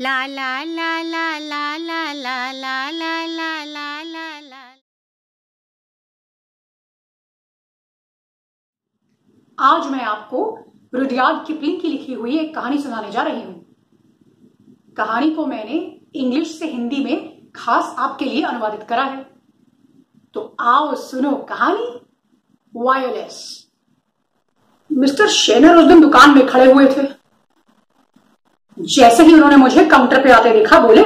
ला ला ला ला ला ला ला ला ला ला ला ला ला आज मैं आपको रुडियार्ड किपलिंग की लिखी हुई एक कहानी सुनाने जा रही हूँ कहानी को मैंने इंग्लिश से हिंदी में खास आपके लिए अनुवादित करा है तो आओ सुनो कहानी वायरलेस मिस्टर शेनर उस दिन दुकान में खड़े हुए थे जैसे ही उन्होंने मुझे काउंटर पे आते देखा, बोले,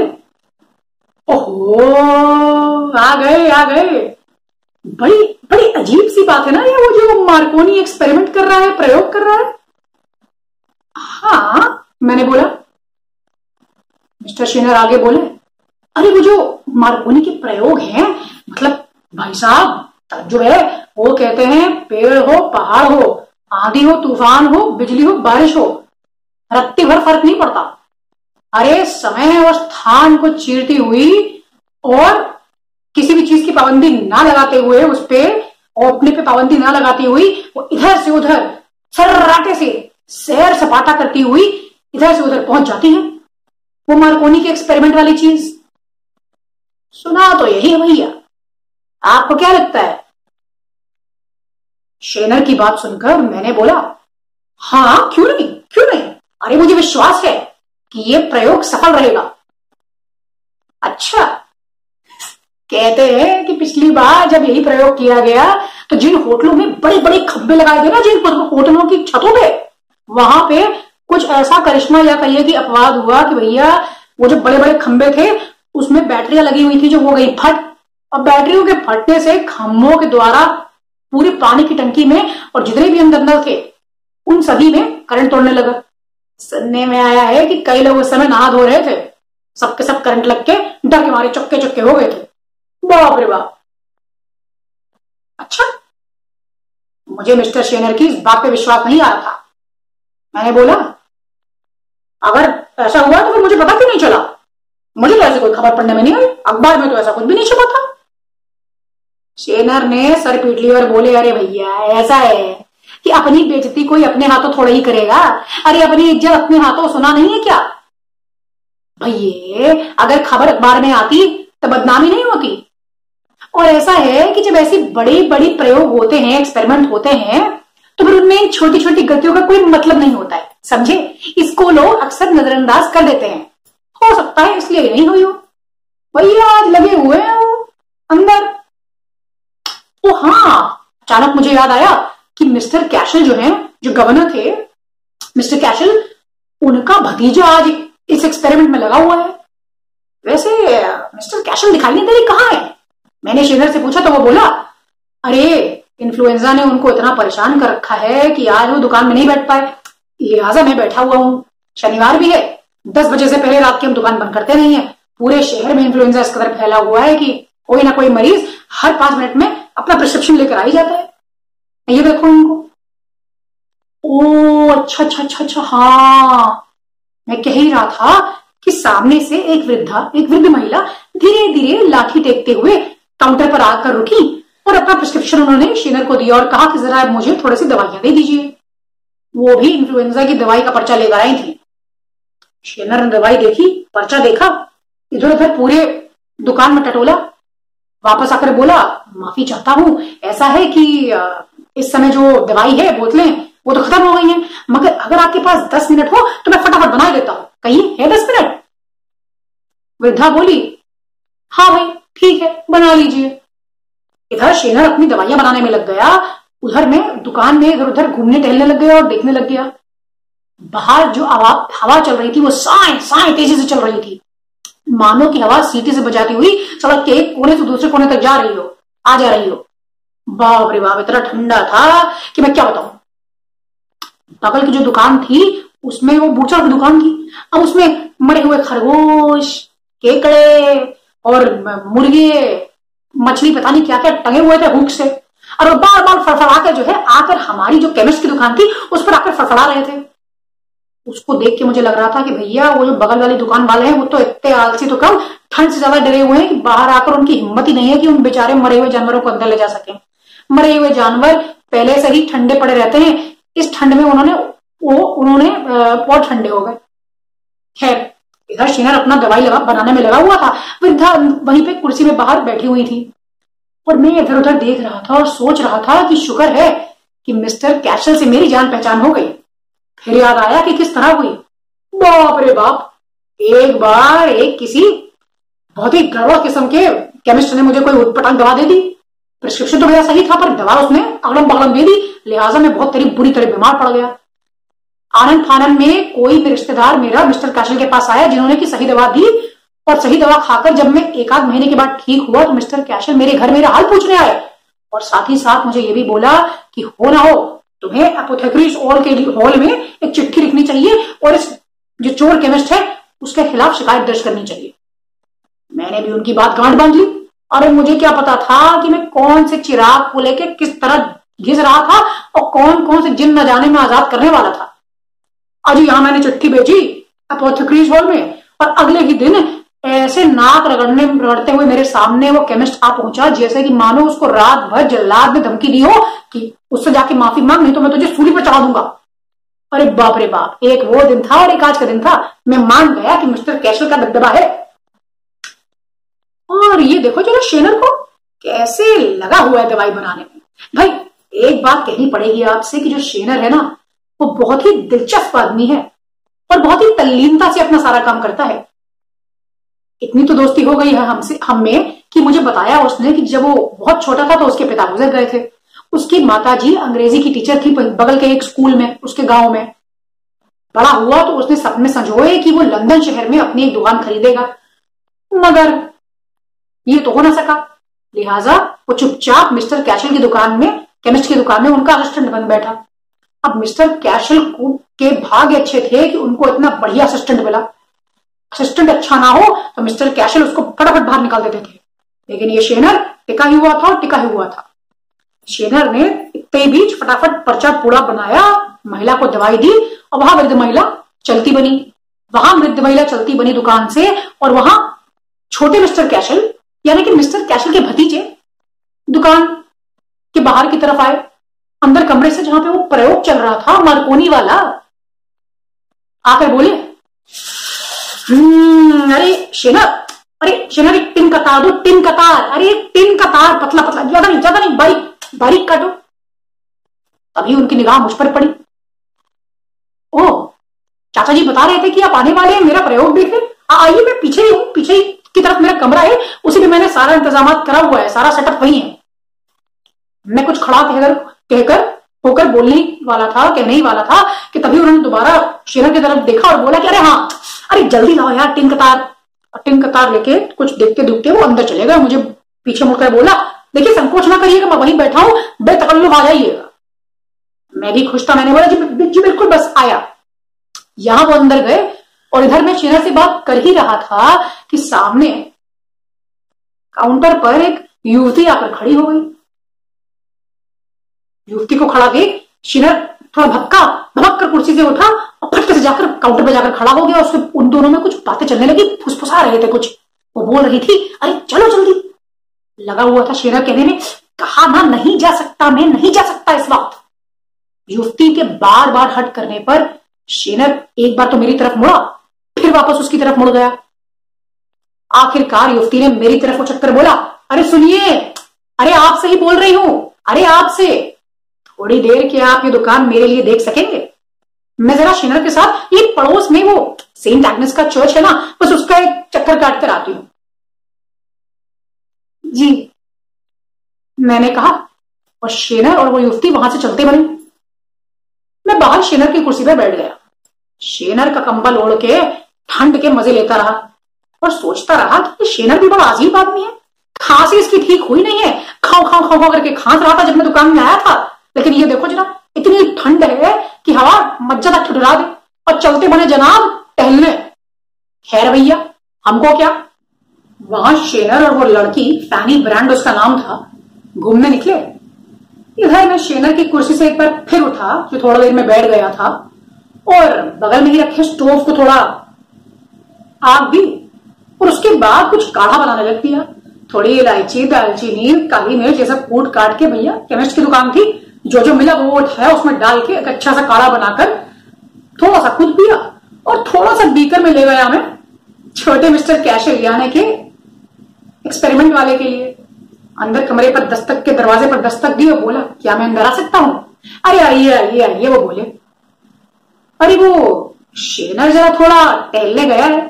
ओहो, आ गए आ गए। बड़ी बड़ी अजीब सी बात है ना ये, वो जो मार्कोनी एक्सपेरिमेंट कर रहा है, प्रयोग कर रहा है। हाँ मैंने बोला, मिस्टर शेनर आगे बोले, अरे, वो जो मार्कोनी के प्रयोग हैं मतलब भाई साहब जो है, वो कहते हैं, पेड़ हो, पहाड़ हो, आंधी हो, तूफ़ान हो, बिजली हो, बारिश हो रत्ती भर फ़र्क नहीं पड़ता। अरे, समय और स्थान को चीरती हुई और किसी भी चीज़ की पाबंदी ना लगाते हुए, उस पर और अपने पे पाबंदी ना लगाती हुई, वो इधर से उधर सर्राटे से सैर सपाटा करती हुई इधर से उधर पहुँच जाती है। वो मार्कोनी के एक्सपेरिमेंट वाली चीज़। सुना तो यही है भैया। आपको क्या लगता है? शेनर की बात सुनकर मैंने बोला हाँ क्यों नहीं? क्यों नहीं? अरे मुझे विश्वास है कि ये प्रयोग सफल रहेगा। अच्छा। कहते हैं कि पिछली बार जब यही प्रयोग किया गया तो जिन होटलों में बड़े बड़े खंभे लगाए गए ना, जिन होटलों की छतों पे, वहाँ पे कुछ ऐसा करिश्मा या कहिए कि अपवाद हुआ कि भैया, वो जो बड़े बड़े खंबे थे, उसमें बैटरियाँ लगी हुई थी जो हो गई फट। और बैटरियों के फटने से खम्भों के द्वारा पूरे पानी की टंकी में और जितने भी अंदर नल थे, उन सभी में करंट तोड़ने लगा। सुनने में आया है कि कई लोग उस समय नहा धो रहे थे। सबके सब करंट लग के डर के मारे चक्के चक्के हो गए थे। बाप रे बाप। अच्छा मुझे मिस्टर शेनर की इस बात पे विश्वास नहीं आ रहा था। मैंने बोला, अगर ऐसा हुआ तो फिर मुझे पता क्यों नहीं चला? मुझे तो ऐसे कोई खबर पढ़ने में नहीं आई। अखबार में तो ऐसा कुछ भी नहीं छपा था। शेनर ने सर पीट लिया और बोले, अरे भैया, ऐसा है। कि अपनी बेजती कोई अपने हाथों थोड़ा ही करेगा? अरे अपनी इज़्ज़त अपने हाथों सुना नहीं है क्या? भैये अगर खबर अखबार में आती तो बदनामी नहीं होती? और ऐसा है कि जब ऐसी बड़ी बड़ी प्रयोग होते हैं एक्सपेरिमेंट होते हैं तो फिर उनमें इन छोटी छोटी गलतियों का कोई मतलब नहीं होता है। समझे? इसको लोग अक्सर नजरअंदाज कर देते हैं। हो सकता है इसलिए नहीं हुई हो। भैया आज लगे हुए हैं वो, अंदर। तो हाँ अचानक मुझे याद आया कि मिस्टर कैशल जो है, जो गवर्नर थे, मिस्टर कैशल, उनका भतीजा आज इस एक्सपेरिमेंट में लगा हुआ है। वैसे, मिस्टर कैशल दिखाई नहीं दे रही, कहाँ है? मैंने शेखर से पूछा तो वो बोला, अरे, इन्फ्लुएंजा ने उनको इतना परेशान कर रखा है कि आज वो दुकान में नहीं बैठ पाए। लिहाजा मैं बैठा हुआ हूँ। शनिवार भी है। दस बजे से पहले रात की हम दुकान बंद करते नहीं है। पूरे शहर में इन्फ्लुएंजा इस कदर फैला हुआ है कि कोई ना कोई मरीज़ हर पाँच मिनट में अपना प्रिस्क्रिप्शन लेकर आ ही जाता है। ये देखो इनको। ओ अच्छा अच्छा अच्छा अच्छा हाँ। मैं कह ही रहा था कि सामने से एक वृद्धा, एक वृद्ध महिला धीरे धीरे लाठी टेकते हुए काउंटर पर आकर रुकी और अपना प्रिस्क्रिप्शन उन्होंने शेनर को दिया और कहा कि जरा मुझे थोड़ी सी दवाइयाँ दे दीजिए। वो भी इन्फ्लुएंजा की दवाई का पर्चा लेकर आई थी। शेनर ने दवाई देखी, पर्चा देखा, इधर उधर पूरे दुकान में टटोला। वापस आकर बोला, माफ़ी चाहता हूँ, ऐसा है कि इस समय जो दवाई है, बोतलें, वो तो खत्म हो गई है। मगर अगर आपके पास दस मिनट हो तो मैं फटाफट बना देता हूँ। कहीं है दस मिनट? वृद्धा बोली हाँ भाई, ठीक है, बना लीजिए। इधर शेनर अपनी दवाइयाँ बनाने में लग गया, उधर में दुकान में इधर उधर घूमने टहलने लग गया और देखने लग गया। बाहर जो हवा चल रही थी, वो साए साए तेज़ी से चल रही थी। मानो की हवा सीटी से बजाती हुई सड़क के एक कोने से दूसरे कोने तक जा रही हो, आ जा रही हो। बाप रे बाप, इतना ठंडा था कि मैं क्या बताऊँ? बगल की जो दुकान थी, उसमें वो बूचड़ की दुकान थी। अब उसमें मरे हुए खरगोश, केकड़े और मुर्गे, मछली, पता नहीं क्या क्या टंगे हुए थे हुक से। और बार बार फड़फड़ा के जो है, आकर हमारी जो केमिस्ट की दुकान थी, उस पर आकर फड़फड़ा रहे थे। उसको देख के मुझे लग रहा था कि भैया, वो जो बगल वाली दुकान वाले हैं, वो तो इतने आलसी तो कम ठंड से ज़्यादा डरे हुए हैं कि बाहर आकर उनकी हिम्मत ही नहीं है कि उन बेचारे मरे हुए जानवरों को अंदर ले जा सके। मरे हुए जानवर पहले से ही ठंडे पड़े रहते हैं। इस ठंड में उन्होंने, वो, उन्होंने बहुत ठंडे हो गए। खैर, इधर शेनर अपना दवाई लगा, बनाने में लगा हुआ था। वृद्धा वहीं पे कुर्सी में बाहर बैठी हुई थी। और मैं इधर उधर देख रहा था और सोच रहा था कि शुक्र है कि मिस्टर कैशल से मेरी जान पहचान हो गई। फिर याद आया कि किस तरह हुई। बाप रे बाप, एक बार एक किसी बहुत ही गड़बड़ किस्म के केमिस्ट ने मुझे कोई उठपटांग दवा दे दी। प्रिस्क्रिप्शन तो मेरा सही था, पर दवा उसने अगड़म बगड़म दे दी। लिहाजा मैं बहुत तेरी बुरी तरह बीमार पड़ गया। आनंद फानंद में कोई भी रिश्तेदार मेरा मिस्टर कैशल के पास आया, जिन्होंने की सही दवा दी और सही दवा खाकर जब मैं एक आध महीने के बाद ठीक हुआ तो मिस्टर कैशल मेरे घर मेरा हाल पूछने आए। और साथ ही साथ मुझे ये भी बोला कि हो ना हो, तुम्हें अपोथेक्रीज हॉल के हॉल में एक चिट्ठी लिखनी चाहिए और इस जो चोर केमिस्ट है, उसके खिलाफ शिकायत दर्ज करनी चाहिए। मैंने भी उनकी बात गांठ बाँध ली। अरे मुझे क्या पता था कि मैं कौन से चिराग को लेके किस तरह घिस रहा था और कौन कौन से जिन न जाने में आज़ाद करने वाला था। आज यहाँ मैंने चिट्ठी भेजी अपोथेक्रीज हॉल में और अगले ही दिन ऐसे नाक रगड़ने, रगड़ते हुए मेरे सामने वो केमिस्ट आ पहुँचा, जैसे कि मानो उसको रात भर जल्लाद में धमकी दी हो कि उससे जाके माफ़ी मांग, नहीं तो मैं तुझे सूली पर चढ़ा दूँगा। अरे बाप रे बाप, एक वो दिन था और एक आज का दिन था। मैं मान गया कि मिस्टर कैशल का दबदबा है। और ये देखो जरा शेनर को कैसे लगा हुआ है दवाई बनाने में। भाई, एक बात कहनी पड़ेगी आपसे कि जो शेनर है ना, वो बहुत ही दिलचस्प आदमी है और बहुत ही तल्लीनता से अपना सारा काम करता है। इतनी तो दोस्ती हो गई है हमसे, हम में कि मुझे बताया उसने कि जब वो बहुत छोटा था तो उसके पिता गुजर गए थे। उसकी माता जी अंग्रेज़ी की टीचर थी बगल के एक स्कूल में, उसके गाँव में। बड़ा हुआ तो उसने सपने संजोए कि वो लंदन शहर में अपनी एक दुकान खरीदेगा। मगर ये तो हो ना सका। लिहाजा वो चुपचाप मिस्टर कैशल की दुकान में, केमिस्ट की दुकान में उनका असिस्टेंट बन बैठा। अब मिस्टर कैशल को के भाग्य अच्छे थे कि उनको इतना बढ़िया असिस्टेंट मिला। असिस्टेंट अच्छा ना हो तो मिस्टर कैशल उसको फटाफट बाहर निकाल देते थे। लेकिन ये शेनर टिका ही हुआ था और टिका ही हुआ था। शेनर ने इतने बीच फटाफट पर्चा पूरा बनाया, महिला को दवाई दी और वहाँ वृद्ध महिला चलती बनी। वहाँ वृद्ध महिला चलती बनी दुकान से और वहाँ छोटे मिस्टर कैशल यानी कि मिस्टर कैशल के भतीजे दुकान के बाहर की तरफ़ आए। अंदर कमरे से जहाँ पे वो प्रयोग चल रहा था मार्कोनी वाला। आकर बोले हम्म, अरे शेना अरे शेना एक टिन कतार दो टिन कतार अरे एक टिन कतार पतला पतला ज़्यादा नहीं ज़्यादा नहीं बारीक बारीक काटो। तभी उनकी निगाह मुझ पर पड़ी। ओ चाचा जी बता रहे थे कि आप आने वाले हैं मेरा प्रयोग देखें आइए मैं पीछे ही हूँ पीछे ही की तरफ़ मेरा कमरा है, उसी में मैंने सारा इंतज़ाम करा हुआ है, सारा सेटअप वही है। मैं कुछ खड़ा कहकर कहकर, होकर बोलने वाला था कहने ही वाला था, कि तभी उन्होंने दोबारा शेरा की तरफ़ देखा और बोला कि अरे हाँ अरे जल्दी लाओ यार, टिन कतार। टिन कतार लेके कुछ देखते दुखते वो अंदर चले गए, मुझे पीछे मुड़कर बोला, देखिए, संकोच ना करिएगा, मैं वहीं बैठा हूँ बेतकल्लुफ आ जाइएगा। मैं भी खुश था, मैंने बोला जी, बिल्कुल, बस आया। यहाँ वो अंदर गए और इधर मैं शेरा से बात कर ही रहा था कि सामने काउंटर पर एक युवती आकर खड़ी हो गई। युवती को खड़ा देख शिनर थोड़ा भक्का भमक कर कुर्सी से उठा और फटके से जाकर काउंटर पर जाकर खड़ा हो गया। उसके उन दोनों में कुछ बातें चलने लगी, फुसफुसा रहे थे कुछ। वो बोल रही थी, अरे, चलो जल्दी। लगा हुआ था शेरा कहने में, कहा ना नहीं जा सकता, मैं नहीं जा सकता इस वक्त। युवती के बार बार हट करने पर शेनर, एक बार तो मेरी तरफ़ मुड़ा, फिर वापस उसकी तरफ़ मुड़ गया। आखिरकार युवती ने मेरी तरफ़ उछक कर बोला, अरे सुनिए, अरे आपसे ही बोल रही हूँ, अरे आपसे। थोड़ी देर के आप ये दुकान मेरे लिए देख सकेंगे। मैं जरा शिनर के साथ, ये पड़ोस में वो सेंट एग्नेस का चर्च है ना, बस उसका एक चक्कर काट कर आती हूँ। जी। मैंने कहा, और शेनर और वो युवती वहाँ से चलते बनी? मैं बाहर शेनर की कुर्सी पर बैठ गया। शेनर का कंबल ओढ़ के ठंड के मज़े लेता रहा और सोचता रहा कि शेनर भी बड़ा अजीब आदमी है। खांसी इसकी ठीक हुई नहीं है। खाओ खाओ खाओ खाओ करके खांस रहा था जब मैं दुकान में आया था। लेकिन ये देखो जनाब इतनी ठंड है कि हवा मज्जा तक ठुठुरा दे और चलते बने जनाब टहलने। खैर भैया, हमको क्या? वहाँ शेनर और वो लड़की फैनी ब्रांड उसका नाम था, घूमने निकले। इधर मैं शेनर की कुर्सी से एक बार फिर उठा, जो थोड़ा देर में बैठ गया था, और बगल में ही रखे स्टोव को थोड़ा आग दी, और उसके बाद कुछ काढ़ा बनाने लग दिया थोड़ी इलायची, दालचीनी काली मिर्च, ये सब कूट काट के भैया, केमिस्ट की दुकान थी, जो जो मिला वो उठाया, उसमें डाल के एक अच्छा सा काढ़ा बनाकर थोड़ा सा खुद पिया, और थोड़ा सा बीकर में ले गया मैं छोटे मिस्टर कैशल यानी के एक्सपेरिमेंट वाले के लिए। अंदर कमरे पर दस्तक के दरवाजे पर दस्तक दी और बोला, क्या मैं अंदर आ सकता हूँ? अरे, आइए आइए आइए, वो बोले। अरे, वो शेनर जरा थोड़ा टहलने गया है।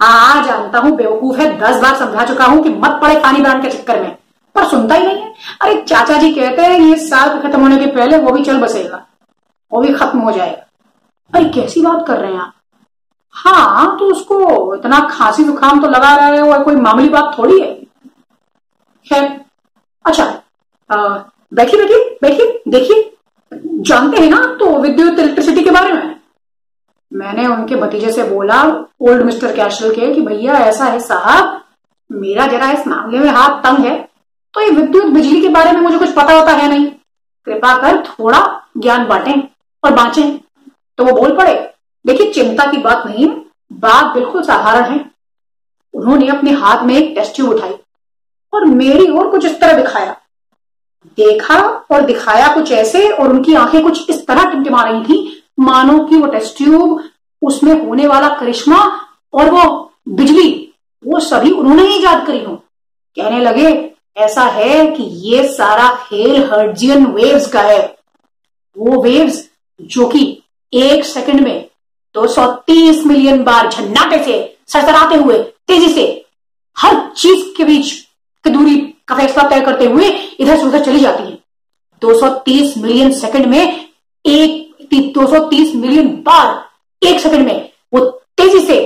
हाँ जानता हूँ, बेवकूफ़ है, दस बार समझा चुका हूँ कि मत पड़े पानी ब्रांड के चक्कर में, पर सुनता ही नहीं है। अरे, चाचा जी कहते हैं, ये साल खत्म होने के पहले वो भी चल बसेगा, वो भी खत्म हो जाएगा। अरे, कैसी बात कर रहे हैं आप? हाँ तो उसको इतना खांसी जुकाम तो लगा रहा है कोई मामूली बात थोड़ी है? खैर अच्छा बैठिए बैठिए बैठिए, देखिए। जानते हैं ना तो विद्युत इलेक्ट्रिसिटी के बारे में? मैंने उनके भतीजे से बोला ओल्ड मिस्टर कैशल के, कि भैया ऐसा है साहब, मेरा जरा इस मामले में हाथ तंग है तो ये विद्युत बिजली के बारे में मुझे कुछ पता होता है नहीं। कृपा कर थोड़ा ज्ञान बांटे और बांचे। तो वो बोल पड़े, देखिए, चिंता की बात नहीं है बात बिल्कुल साधारण है। उन्होंने अपने हाथ में एक टेस्ट ट्यूब उठाई। और मेरी ओर कुछ इस तरह दिखाया। देखा और दिखाया कुछ ऐसे और उनकी आँखें कुछ इस तरह टिमटिमा रही थी। मानो कि वो टेस्ट ट्यूब, उसमें होने वाला करिश्मा और वो बिजली, वो सभी उन्होंने ही याद करी हो। कहने लगे, ऐसा है कि ये सारा खेल हर्जियन वेव्स का है। वो वेव्स जो कि एक सेकंड में 230 मिलियन बार झन्नाटे से सरसराते हुए, तेज़ी से हर चीज़ के बीच दूरी का फैसला तय करते हुए इधर से उधर चली जाती है। 230 मिलियन सेकंड में एक 230 मिलियन बार एक सेकंड में वो तेज़ी से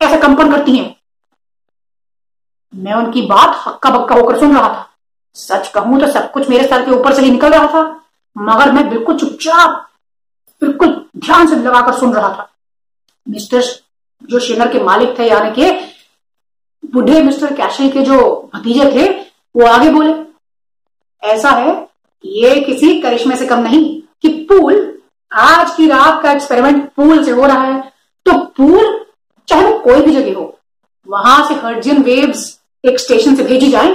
ऐसे कंपन करती हैं। मैं उनकी बात हक्का बक्का होकर सुन रहा था। सच कहूँ तो सब कुछ मेरे सर के ऊपर से ही निकल रहा था, मगर मैं बिल्कुल चुपचाप, बिल्कुल ध्यान से लगाकर सुन रहा था। मिस्टर जो शेनर के मालिक थे यानी के बुढ़े मिस्टर कैशल के जो भतीजे थे वो आगे बोले ऐसा है ये किसी करिश्मे से कम नहीं कि पूल आज की रात का एक्सपेरिमेंट पूल से हो रहा है। तो पूल चाहे वो कोई भी जगह हो वहाँ से हर्जियन वेव्स एक स्टेशन से भेजी जाए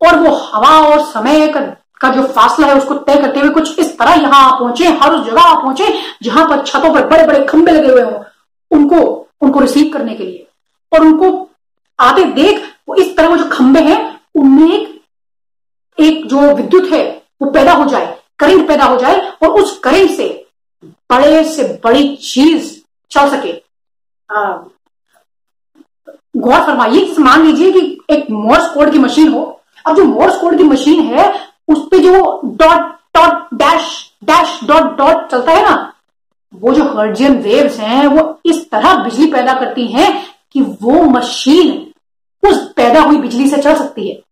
और वो हवा और समय का, का जो फासला है उसको तय करते हुए कुछ इस तरह यहाँ आ पहुँचे हर उस जगह आ पहुँचे जहाँ पर छतों पर बड़े बड़े खंबे लगे हुए हों उनको उनको रिसीव करने के लिए। और उनको आते देख, वो इस तरह वो जो खंबे हैं, उनमें एक एक जो विद्युत है, वो पैदा हो जाए करंट पैदा हो जाए, और उस करंट से बड़े से बड़ी चीज़ चल सके। गौर फरमाइए मान लीजिए कि एक मोर्स कोड की मशीन हो, अब जो मोर्स कोड की मशीन है, उस पर जो dot dot dash dash dot dot चलता है ना, वो जो हर्जियन वेव्स हैं, वो इस तरह बिजली पैदा करती हैं कि वो मशीन उस पैदा हुई बिजली से चल सकती है।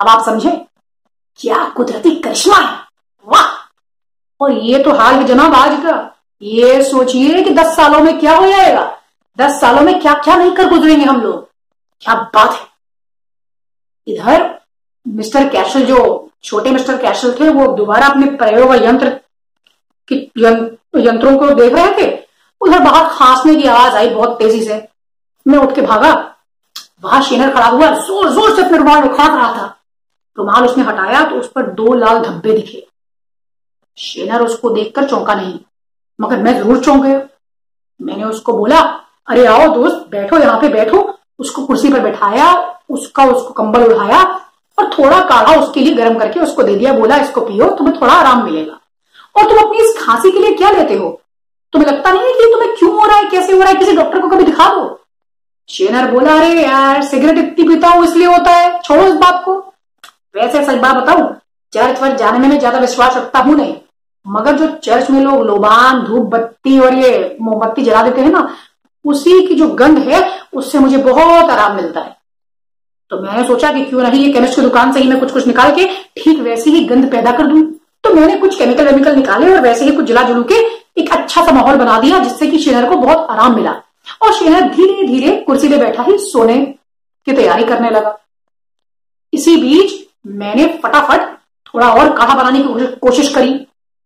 अब आप समझे, क्या कुदरती करिश्मा है? वाह! और ये तो हाल है जनाब आज का। ये सोचिए कि दस सालों में क्या हो जाएगा। दस सालों में क्या क्या नहीं कर गुजरेंगे हम लोग। क्या बात है। इधर मिस्टर कैशल, जो छोटे मिस्टर कैशल थे, वो दोबारा अपने प्रयोग यंत्र की यंत्रों को देख रहे थे। उधर बाहर खांसने की आवाज़ आई बहुत तेज़ी से। मैं उठ के भागा। वहाँ शेनर खड़ा हुआ ज़ोर ज़ोर से अपने रुमाल उखाड़ रहा था। रुमाल उसने हटाया तो उस पर दो लाल धब्बे दिखे। शेनर उसको देखकर चौंका नहीं, मगर मैं ज़रूर चौंक गया। मैंने उसको बोला, अरे आओ दोस्त, बैठो, यहाँ पे बैठो। उसको कुर्सी पर बैठाया, उसका उसको कंबल उठाया और थोड़ा काढ़ा उसके लिए गर्म करके उसको दे दिया, बोला, इसको पियो, तुम्हें थोड़ा आराम मिलेगा। और तुम अपनी इस खांसी के लिए क्या लेते हो? तुम्हें लगता नहीं है कि तुम्हें क्यों हो रहा है, कैसे हो रहा है, किसी डॉक्टर को कभी दिखा दो? शेनर बोला, अरे यार, सिगरेट इतनी पीता हूँ, इसलिए होता है। छोड़ो इस बात को। वैसे सच बात बताऊ, चर्च वर्च जाने में मैं ज़्यादा विश्वास रखता हूँ नहीं। मगर जो चर्च में लोग लोबान धूप बत्ती और ये मोमबत्ती जला देते हैं ना, उसी की जो गंध है, उससे मुझे बहुत आराम मिलता है। तो मैंने सोचा कि क्यों नहीं ये केमिस्ट की दुकान से ही मैं कुछ कुछ निकाल के ठीक वैसी ही गंध पैदा कर दूँ। तो मैंने कुछ केमिकल वेमिकल निकाले और वैसे ही कुछ जला जुलू के एक अच्छा सा माहौल बना दिया, जिससे कि शेनर को बहुत आराम मिला। और शेनर धीरे धीरे कुर्सी पे बैठा ही सोने की तैयारी करने लगा। इसी बीच मैंने फटाफट थोड़ा और काढ़ा बनाने की कोशिश करी।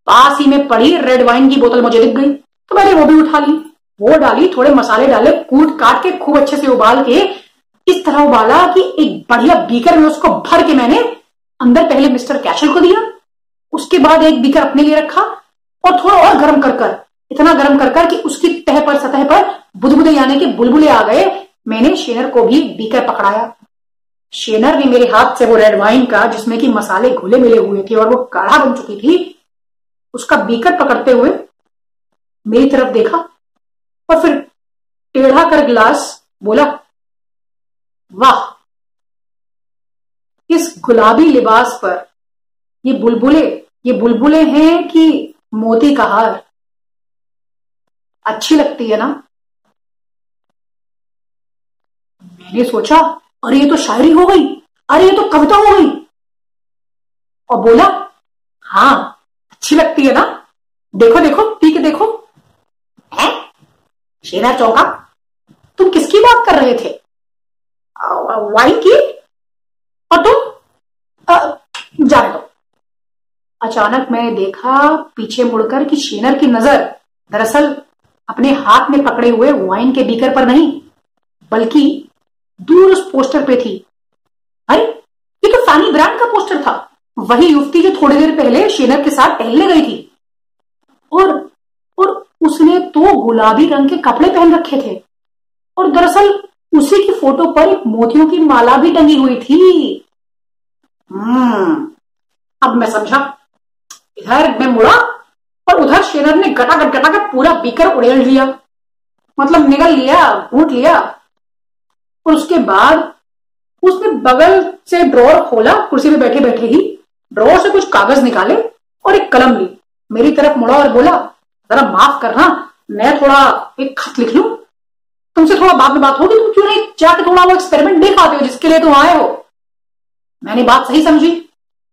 पास ही में पड़ी रेड वाइन की बोतल मुझे दिख गई। तो मैंने वो भी उठा ली। वो डाली, थोड़े मसाले डाले, कूट काट के खूब अच्छे से उबाल के इस तरह उबाला कि एक बढ़िया बीकर में उसको भर के मैंने अंदर पहले मिस्टर कैशल को दिया। उसके बाद एक बीकर अपने लिए रखा और थोड़ा और गर्म कर कर इतना गर्म कर कर कि उसकी तह पर, सतह पर बुदबुदे यानी कि बुलबुले आ गए। मैंने शेनर को भी बीकर पकड़ाया। शेनर ने मेरे हाथ से वो रेड वाइन का, जिसमें कि मसाले घुले मिले हुए थे और वो काढ़ा बन चुकी थी, उसका बीकर पकड़ते हुए मेरी तरफ़ देखा और फिर टेढ़ा कर गिलास बोला, वाह, इस गुलाबी लिबास पर ये बुलबुले ये बुलबुले हैं कि मोती का हार? अच्छी लगती है ना? मैंने सोचा, अरे ये तो शायरी हो गई, अरे ये तो कविता हो गई। और बोला हाँ अच्छी लगती है ना? देखो देखो पी के देखो। है? शेरा चौका, तुम किसकी बात कर रहे थे? वाइन की? और तुम? जाने दो। अचानक मैंने देखा, पीछे मुड़कर कि शेनर की नज़र दरअसल अपने हाथ में पकड़े हुए वाइन के बीकर पर नहीं, बल्कि दूर उस पोस्टर पे थी। अरे, ये तो फैनी ब्रांड का पोस्टर था। वही युवती जो थोड़ी देर पहले शेनर के साथ टहलने गई थी। और और उसने तो गुलाबी रंग के कपड़े पहन रखे थे। और दरअसल उसी की फ़ोटो पर एक मोतियों की माला भी टंगी हुई थी। हम्म अब मैं समझा। इधर मैं मुड़ा और उधर शेनर ने गटागट गटागट पूरा बीकर उड़ेल लिया। मतलब निगल लिया, घूट लिया। और उसके बाद उसने बगल से ड्रॉर खोला, कुर्सी पे बैठे बैठे ही। ड्रॉर से कुछ कागज़ निकाले और एक कलम ली। मेरी तरफ़ मुड़ा और बोला, जरा माफ़ करना, मैं थोड़ा एक खत लिख लू। तुमसे थोड़ा बाद में बात होगी, तुम क्यों नहीं जाके थोड़ा वो एक्सपेरिमेंट देख आते हो जिसके लिए तुम आए हो? मैंने बात सही समझी।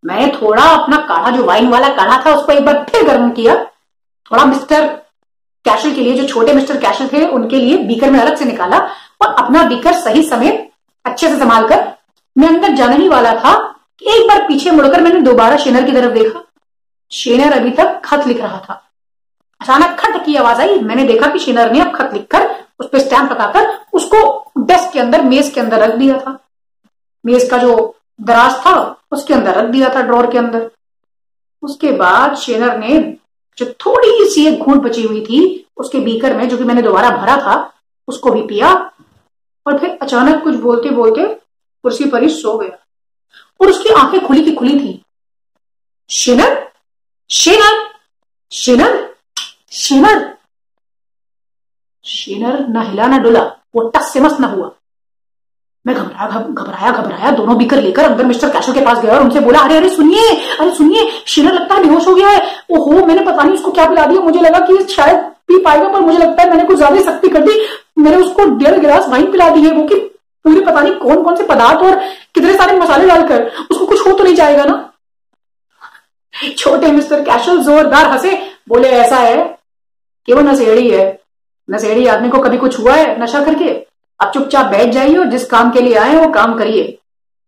मैंने थोड़ा अपना काढ़ा, जो वाइन वाला काढ़ा था, उसको एक बार फिर गर्म किया। थोड़ा मिस्टर कैशल के लिए, जो छोटे मिस्टर कैशल थे, उनके लिए बीकर में अलग से निकाला और अपना बीकर सही समय अच्छे से संभाल कर, मैं अंदर जाने ही वाला था कि एक बार पीछे मुड़कर मैंने दोबारा शेनर की तरफ़ देखा। शेनर अभी तक खत लिख रहा था। अचानक खट की आवाज़ आई। मैंने देखा कि शेनर ने अब खत लिखकर उस पर स्टैंप लगाकर उसको डेस्क के अंदर मेज के अंदर रख दिया था। मेज का जो दराज था, उसके अंदर रख दिया था ड्रॉर के अंदर। उसके बाद शेनर ने जो थोड़ी सी एक घूट बची हुई थी, उसके बीकर में जो कि मैंने दोबारा भरा था, उसको भी पिया और फिर अचानक कुछ बोलते बोलते कुर्सी पर ही सो गया और उसकी आँखें खुली की खुली थी। शिनर? शिनर? शिनर? शिनर? शिनर ना हिला ना डुला, वो टस से मस न हुआ। मैं घबराया घबराया घबराया, दोनों बीकर लेकर अंदर मिस्टर कैशो के पास गया और उनसे बोला, अरे अरे, सुनिए अरे, सुनिए शिनर लगता है बेहोश हो गया है। ओहो, मैंने पता नहीं उसको क्या पिला दिया, मुझे लगा कि शायद पी पाएगा, पर मुझे लगता है मैंने कुछ ज़्यादा सख्ती कर दी। मैंने उसको डेढ़ गिलास वाइन पिला दी है, वो कि पूरी पता नहीं कौन कौन से पदार्थ और कितने सारे मसाले डालकर। उसको कुछ हो तो नहीं जाएगा ना? छोटे मिस्टर कैशल जोरदार हंसे, बोले, ऐसा है कि वो नशेड़ी है। नशेड़ी आदमी को कभी कुछ हुआ है नशा करके? अब चुपचाप बैठ जाइए और जिस काम के लिए आए वो काम करिए।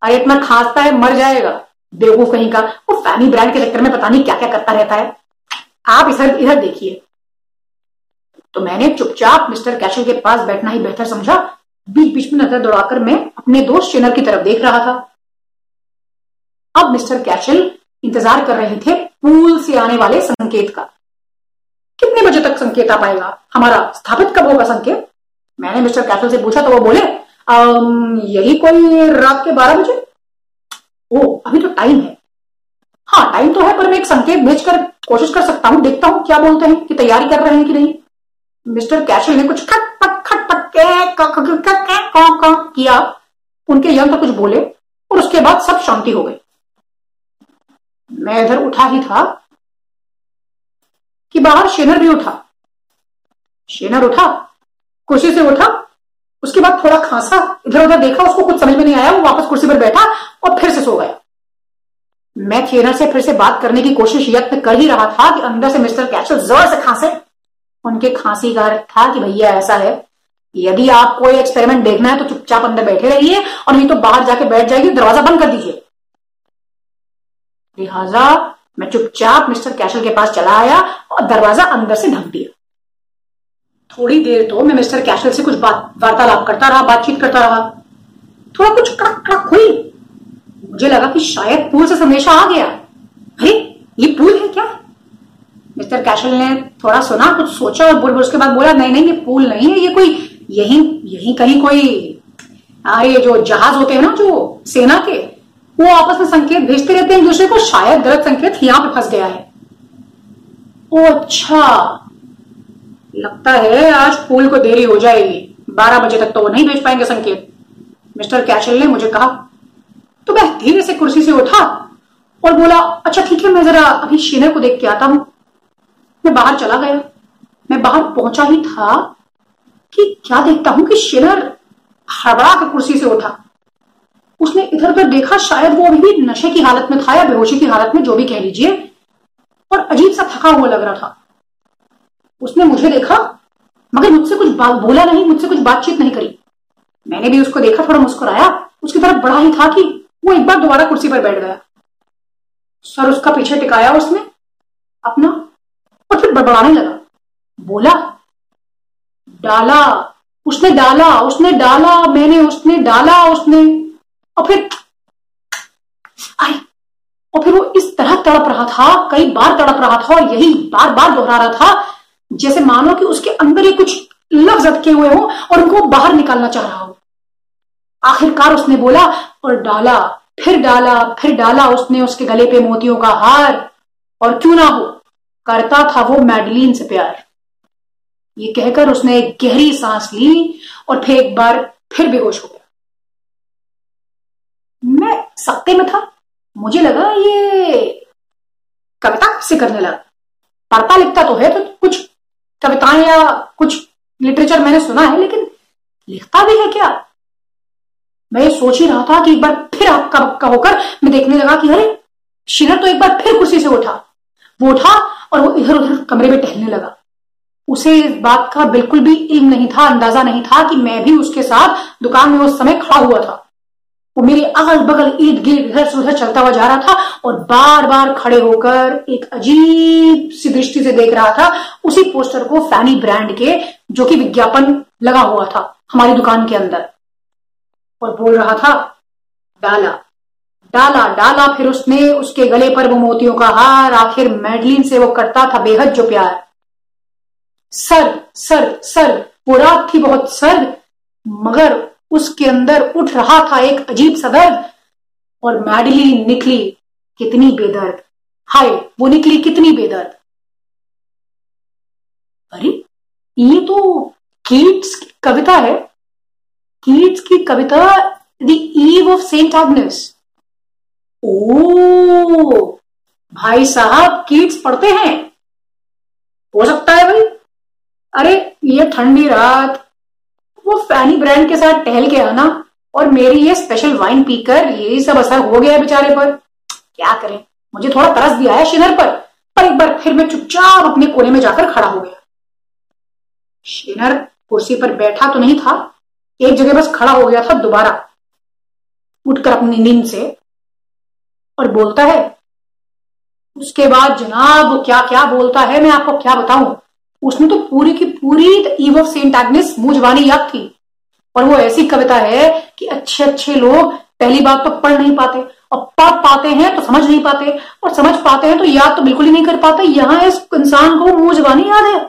अरे इतना खांसता है, मर जाएगा। बेवकूफ़ कहीं का, वो फैनी ब्रांड के चक्कर में पता नहीं क्या क्या करता रहता है। आप इधर इधर देखिए। तो मैंने चुपचाप मिस्टर कैशल के पास बैठना ही बेहतर समझा। बीच बीच में नज़र दौड़ाकर मैं अपने दोस्त शेनर की तरफ़ देख रहा था। अब मिस्टर कैशल इंतज़ार कर रहे थे पूल से आने वाले संकेत का। कितने बजे तक संकेत आ पाएगा? हमारा स्थापित कब होगा संकेत? मैंने मिस्टर कैशल से पूछा तो वो बोले यही कोई रात के बारह बजे? ओ, अभी तो टाइम है। हाँ टाइम तो है, पर मैं एक संकेत भेजकर कोशिश कर सकता हूँ, देखता हूँ क्या बोलते हैं, कि तैयारी कर रहे हैं कि नहीं। मिस्टर कैशल ने कुछ खट पट खट पट किया। उनके यंत्र कुछ बोले, और उसके बाद सब शांति हो गई। मैं इधर उठा ही था, कि बाहर शेनर भी उठा। शेनर उठा? कुर्सी से उठा, उसके बाद थोड़ा खांसा इधर उधर देखा, उसको कुछ समझ में नहीं आया, वो वापस कुर्सी पर बैठा और फिर से सो गया। मैं शेनर से फिर से बात करने की कोशिश यत्न कर ही रहा था कि अंदर से मिस्टर कैशल ज़ोर से खांसे। उनके खांसी का अर्थ था कि भैया ऐसा है, यदि आपको एक्सपेरिमेंट देखना है तो चुपचाप अंदर बैठे रहिए और नहीं तो बाहर जाके बैठ जाइए, दरवाज़ा बंद कर दीजिए। लिहाजा मैं चुपचाप मिस्टर कैशल के पास चला आया और दरवाज़ा अंदर से ढक दिया। थोड़ी देर तो मैं मिस्टर कैशल से कुछ बात, वार्तालाप करता रहा, बातचीत करता रहा। थोड़ा कुछ कड़क कड़क हुई। मुझे लगा कि शायद पूल से संदेशा आ गया। अरे, ये पूल है क्या? मिस्टर कैशल ने थोड़ा सुना, कुछ सोचा और बोल उसके बाद बोला, नहीं नहीं, ये पूल नहीं है, ये कोई यही यही कहीं कोई अरे जो जहाज़ होते हैं ना, जो सेना के, वो आपस में संकेत भेजते रहते हैं, एक दूसरे को शायद गलत संकेत यहाँ पे फंस गया है। ओ अच्छा लगता है आज फूल को देरी हो जाएगी। बारह बजे तक तो वो नहीं भेज पाएँगे संकेत। मिस्टर कैशल ने मुझे कहा तो मैं धीरे से कुर्सी से उठा और बोला अच्छा ठीक है, मैं जरा अभी शेनर को देख के आता हूँ। मैं बाहर चला गया। मैं बाहर पहुँचा ही था कि क्या देखता हूँ कि शेनर हड़बड़ा के कुर्सी से उठा। उसने इधर उधर देखा, शायद वो अभी भी नशे की हालत में था या बेहोशी की हालत में, जो भी कह लीजिए, और अजीब सा थका हुआ लग रहा था। उसने मुझे देखा, मगर मुझसे कुछ बोला नहीं, मुझसे कुछ बातचीत नहीं करी। मैंने भी उसको देखा, थोड़ा मुस्कुराया। उसकी तरफ़ बड़ा ही था कि वो एक बार दोबारा कुर्सी पर बैठ गया। सर उसका पीछे टिकाया उसने, अपना, और फिर बड़बड़ाने लगा। बोला, डाला, उसने डाला उसने डाला, मैंने उसने डाला, उसने। और फिर, आई, और फिर वो इस तरह तड़प रहा था, कई बार तड़प रहा था और यही बार बार दोहरा रहा था जैसे मानो कि उसके अंदर ही कुछ लफ्ज अटके हुए हो और उनको बाहर निकालना चाह रहा हो। आखिरकार उसने बोला, और डाला, फिर डाला फिर डाला उसने उसके गले पे मोतियों का हार। और क्यों ना हो? करता था वो मैडलिन से प्यार। ये कहकर उसने एक गहरी सांस ली और फिर एक बार फिर बेहोश हो गया। मैं सत्ते में था। मुझे लगा ये कविता से करने लगा। पढ़ता लिखता तो है तो कुछ कविताएँ या कुछ लिटरेचर मैंने सुना है, लेकिन लिखता भी है क्या? मैं सोच ही रहा था कि एक बार फिर आपका बक्का होकर मैं देखने लगा कि अरे शिनर तो एक बार फिर कुर्सी से उठा। वो उठा और वो इधर उधर कमरे में टहलने लगा। उसे इस बात का बिल्कुल भी इल्म नहीं था, अंदाज़ा नहीं था कि मैं भी उसके साथ दुकान में उस समय खड़ा हुआ था। वो मेरे अगल बगल ईद गिर्द इधर से उधर चलता हुआ जा रहा था और बार बार खड़े होकर एक अजीब सी दृष्टि से देख रहा था। उसी पोस्टर को फैनी ब्रांड के, जो कि विज्ञापन लगा हुआ था, हमारी दुकान के अंदर। और बोल रहा था, डाला डाला डाला। फिर उसने उसके गले पर वो मोतियों का हार, आखिर मैडलिन से वो करता था बेहद जो प्यार। सर सर सर, वो रात थी बहुत सर मगर उसके अंदर उठ रहा था एक अजीब सा दर्द, और मैडलिन निकली कितनी बेदर्द। हाय, वो निकली कितनी बेदर्द। अरे, ये तो कीट्स की कविता है। कीट्स की कविता the eve of Saint Agnes ओ, भाई साहब कीट्स पढ़ते हैं? हो सकता है भाई। अरे, ये ठंडी रात वो फैनी ब्रांड के साथ टहल के आना और मेरी ये स्पेशल वाइन पीकर ये सब असर हो गया है बेचारे पर। क्या करें? मुझे थोड़ा तरस दिया है शिनर पर पर एक बार फिर मैं चुपचाप अपने कोने में जाकर खड़ा हो गया। शिनर कुर्सी पर बैठा तो नहीं था, एक जगह बस खड़ा हो गया था दोबारा। उठकर अपनी नींद से और बोलता है, उसके बाद जनाब क्या क्या बोलता है? मैं आपको क्या बताऊँ? उसने तो पूरी की पूरी ईव ऑफ़ सेंट एग्नेस मुँह याद थी और वो ऐसी कविता है कि अच्छे अच्छे लोग पहली बात तो पढ़ नहीं पाते और पढ़ पाते हैं तो समझ नहीं पाते, और समझ पाते हैं तो याद तो बिल्कुल ही नहीं कर पाते। यहाँ इस इंसान को मुँह जबानी याद है।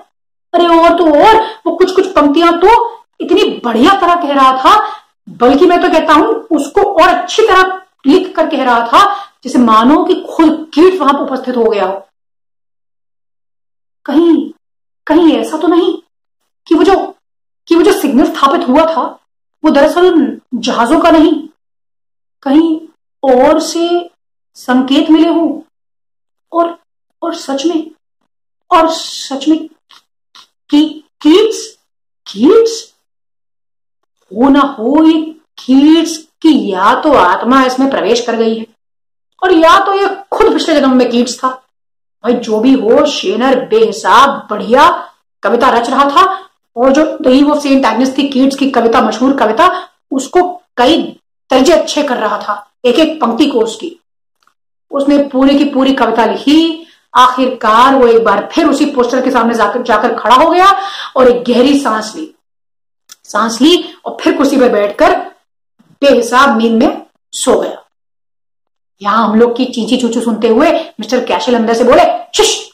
अरे और तो और, वो कुछ कुछ पंक्तियाँ तो इतनी बढ़िया तरह कह रहा था, बल्कि मैं तो कहता हूँ उसको और अच्छी तरह लिख कर कह रहा था, जैसे मानो कि खुद कीट वहाँ पर उपस्थित हो गया कहीं कहीं ऐसा तो नहीं कि वो जो, कि वो जो सिग्नल स्थापित हुआ था, वो दरअसल जहाजों का नहीं, कहीं और से संकेत मिले हो। और और सच में, और सच में की कीट्स कीट्स? हो ना हो, ये कीट्स की या तो आत्मा इसमें प्रवेश कर गई है, और या तो ये खुद पिछले जन्म में कीट्स था। भाई, जो भी हो, शेनर, बेहिसाब, बढ़िया, कविता रच रहा था। और जो दही वो सेंट एग्नेस थी कीट्स की कविता, मशहूर कविता, उसको कई दर्जे अच्छे कर रहा था एक एक पंक्ति को उसकी। उसने पूरी की पूरी कविता लिखी। आखिरकार वो एक बार फिर उसी पोस्टर के सामने जाकर जाकर खड़ा हो गया और एक गहरी सांस ली। सांस ली और फिर कुर्सी पर बैठकर बेहिसाब नींद में सो गया। यहाँ हम लोग की चींची चूचू सुनते हुए मिस्टर कैशल अंदर से बोले शिश,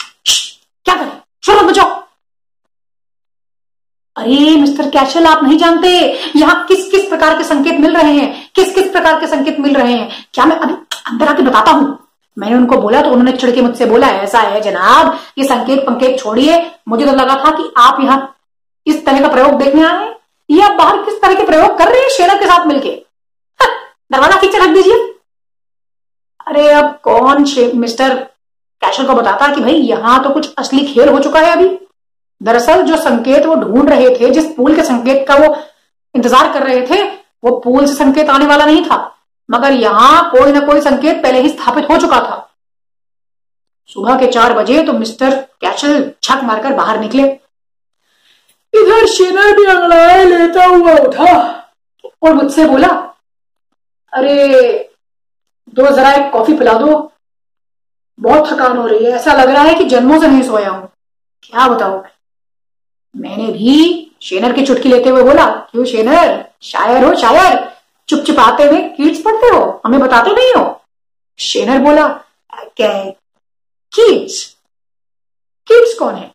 क्या करें? शोर बचाओ अरे मिस्टर कैशल आप नहीं जानते यहाँ किस किस प्रकार के संकेत मिल रहे हैं? किस किस प्रकार के संकेत मिल रहे हैं? क्या मैं अभी अंदर आके बताता हूँ? मैंने उनको बोला तो उन्होंने चिड़के मुझसे बोला ऐसा है जनाब ये संकेत पंकेत छोड़िए। मुझे तो लगा था कि आप यहाँ इस तरह का प्रयोग देखने आए हैं। ये आप बाहर किस तरह के प्रयोग कर रहे हैं शेरर के साथ मिलके? दरवाज़ा खींचे रख दीजिए। अरे अब कौन मिस्टर कैशल को बताता कि भाई यहाँ तो कुछ असली खेल हो चुका है अभी? दरअसल जो संकेत वो ढूंढ रहे थे जिस पुल के संकेत का वो इंतज़ार कर रहे थे वो पुल से संकेत आने वाला नहीं था। मगर यहाँ कोई ना कोई संकेत पहले ही स्थापित हो चुका था। सुबह के चार बजे तो मिस्टर कैशल छक मारकर बाहर निकले। इधर शेनर भी अंगड़ाए लेता हुआ उठा। और मुझसे बोला अरे दो जरा एक कॉफ़ी पिला दो। बहुत थकान हो रही है। ऐसा लग रहा है कि जन्मों से नहीं सोया हूँ। क्या बताओ मैंने भी शेनर की चुटकी लेते हुए बोला, क्यों शेनर? शायर हो, शायर। चुप चुप आते हुए कीट्स पढ़ते हो? हमें बताते नहीं हो? शेनर बोला, क्या कीट्स कीट्स कौन है?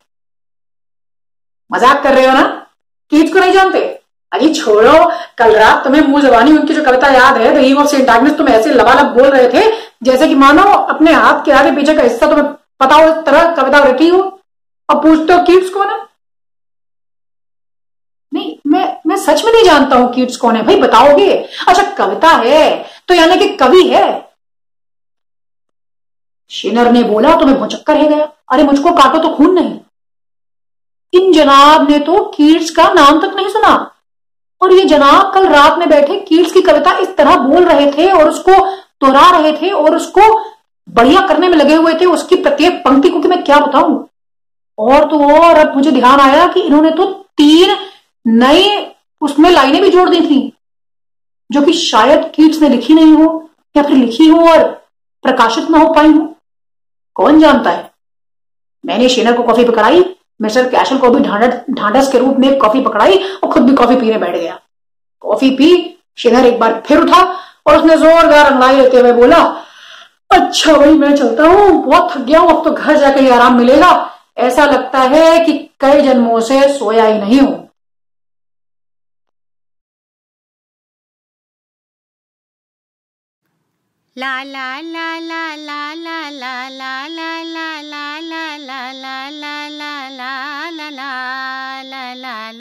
मज़ाक कर रहे हो ना? कीट्स को नहीं जानते? अरे छोड़ो, कल रात तुम्हें मुँह जबानी उनकी जो कविता याद है द ऑफ़ सेंट एग्नेस तुम ऐसे लबालब बोल रहे थे, जैसे कि मानो अपने हाथ के आगे पीछे का हिस्सा तुम्हें पता हो इस तरह कविता रखी हो। और पूछते हो कीट्स कौन है? नहीं, मैं मैं सच में नहीं जानता हूँ कीट्स कौन है, भाई बताओगे? अच्छा कविता है तो यानी कि कवि है। शेनर ने बोला तो मैं भुचक्कर है गया। अरे मुझको काटो तो खून नहीं। इन जनाब ने तो कीट्स का नाम तक नहीं सुना। और ये जनाब कल रात में बैठे कीट्स की कविता इस तरह बोल रहे थे और उसको दोहरा रहे थे और उसको बढ़िया करने में लगे हुए थे, उसकी प्रत्येक पंक्ति को कि मैं क्या बताऊँ? और तो और अब मुझे ध्यान आया कि इन्होंने तो तीन नई उसमें लाइनें भी जोड़ दी थी, जो कि शायद कीट्स ने लिखी नहीं हो या फिर लिखी हो और प्रकाशित ना हो पाई हो। कौन जानता है? मैंने शेनर को कॉफ़ी पकड़ाई मिस्टर कैशल को भी ढांढस के रूप में कॉफ़ी पकड़ाई और खुद भी कॉफ़ी पीने बैठ गया कॉफ़ी पी शेनर एक बार फिर उठा और उसने जोरदार अंगड़ाई लेते हुए बोला अच्छा भाई मैं चलता हूँ बहुत थक गया हूँ अब तो घर जाकर ही आराम मिलेगा ऐसा लगता है कि कई जन्मों से सोया ही नहीं हूँ ला ला ला ला ला ला ला ला ला ला ला ला ला ला